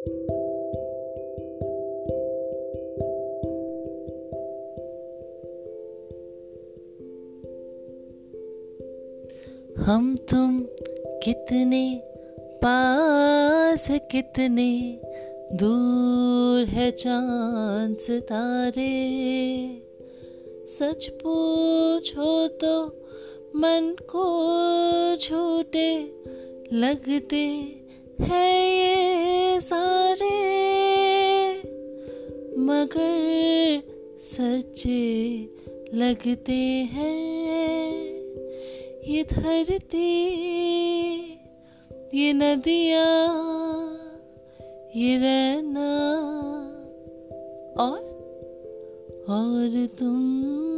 हम तुम कितने, पास कितने, दूर है चाँद सितारे। सच पूछो तो मन को झूठे लगते हैं मगर सच्चे लगते हैं। ये धरती ये नदिया ये रहना। और और तुम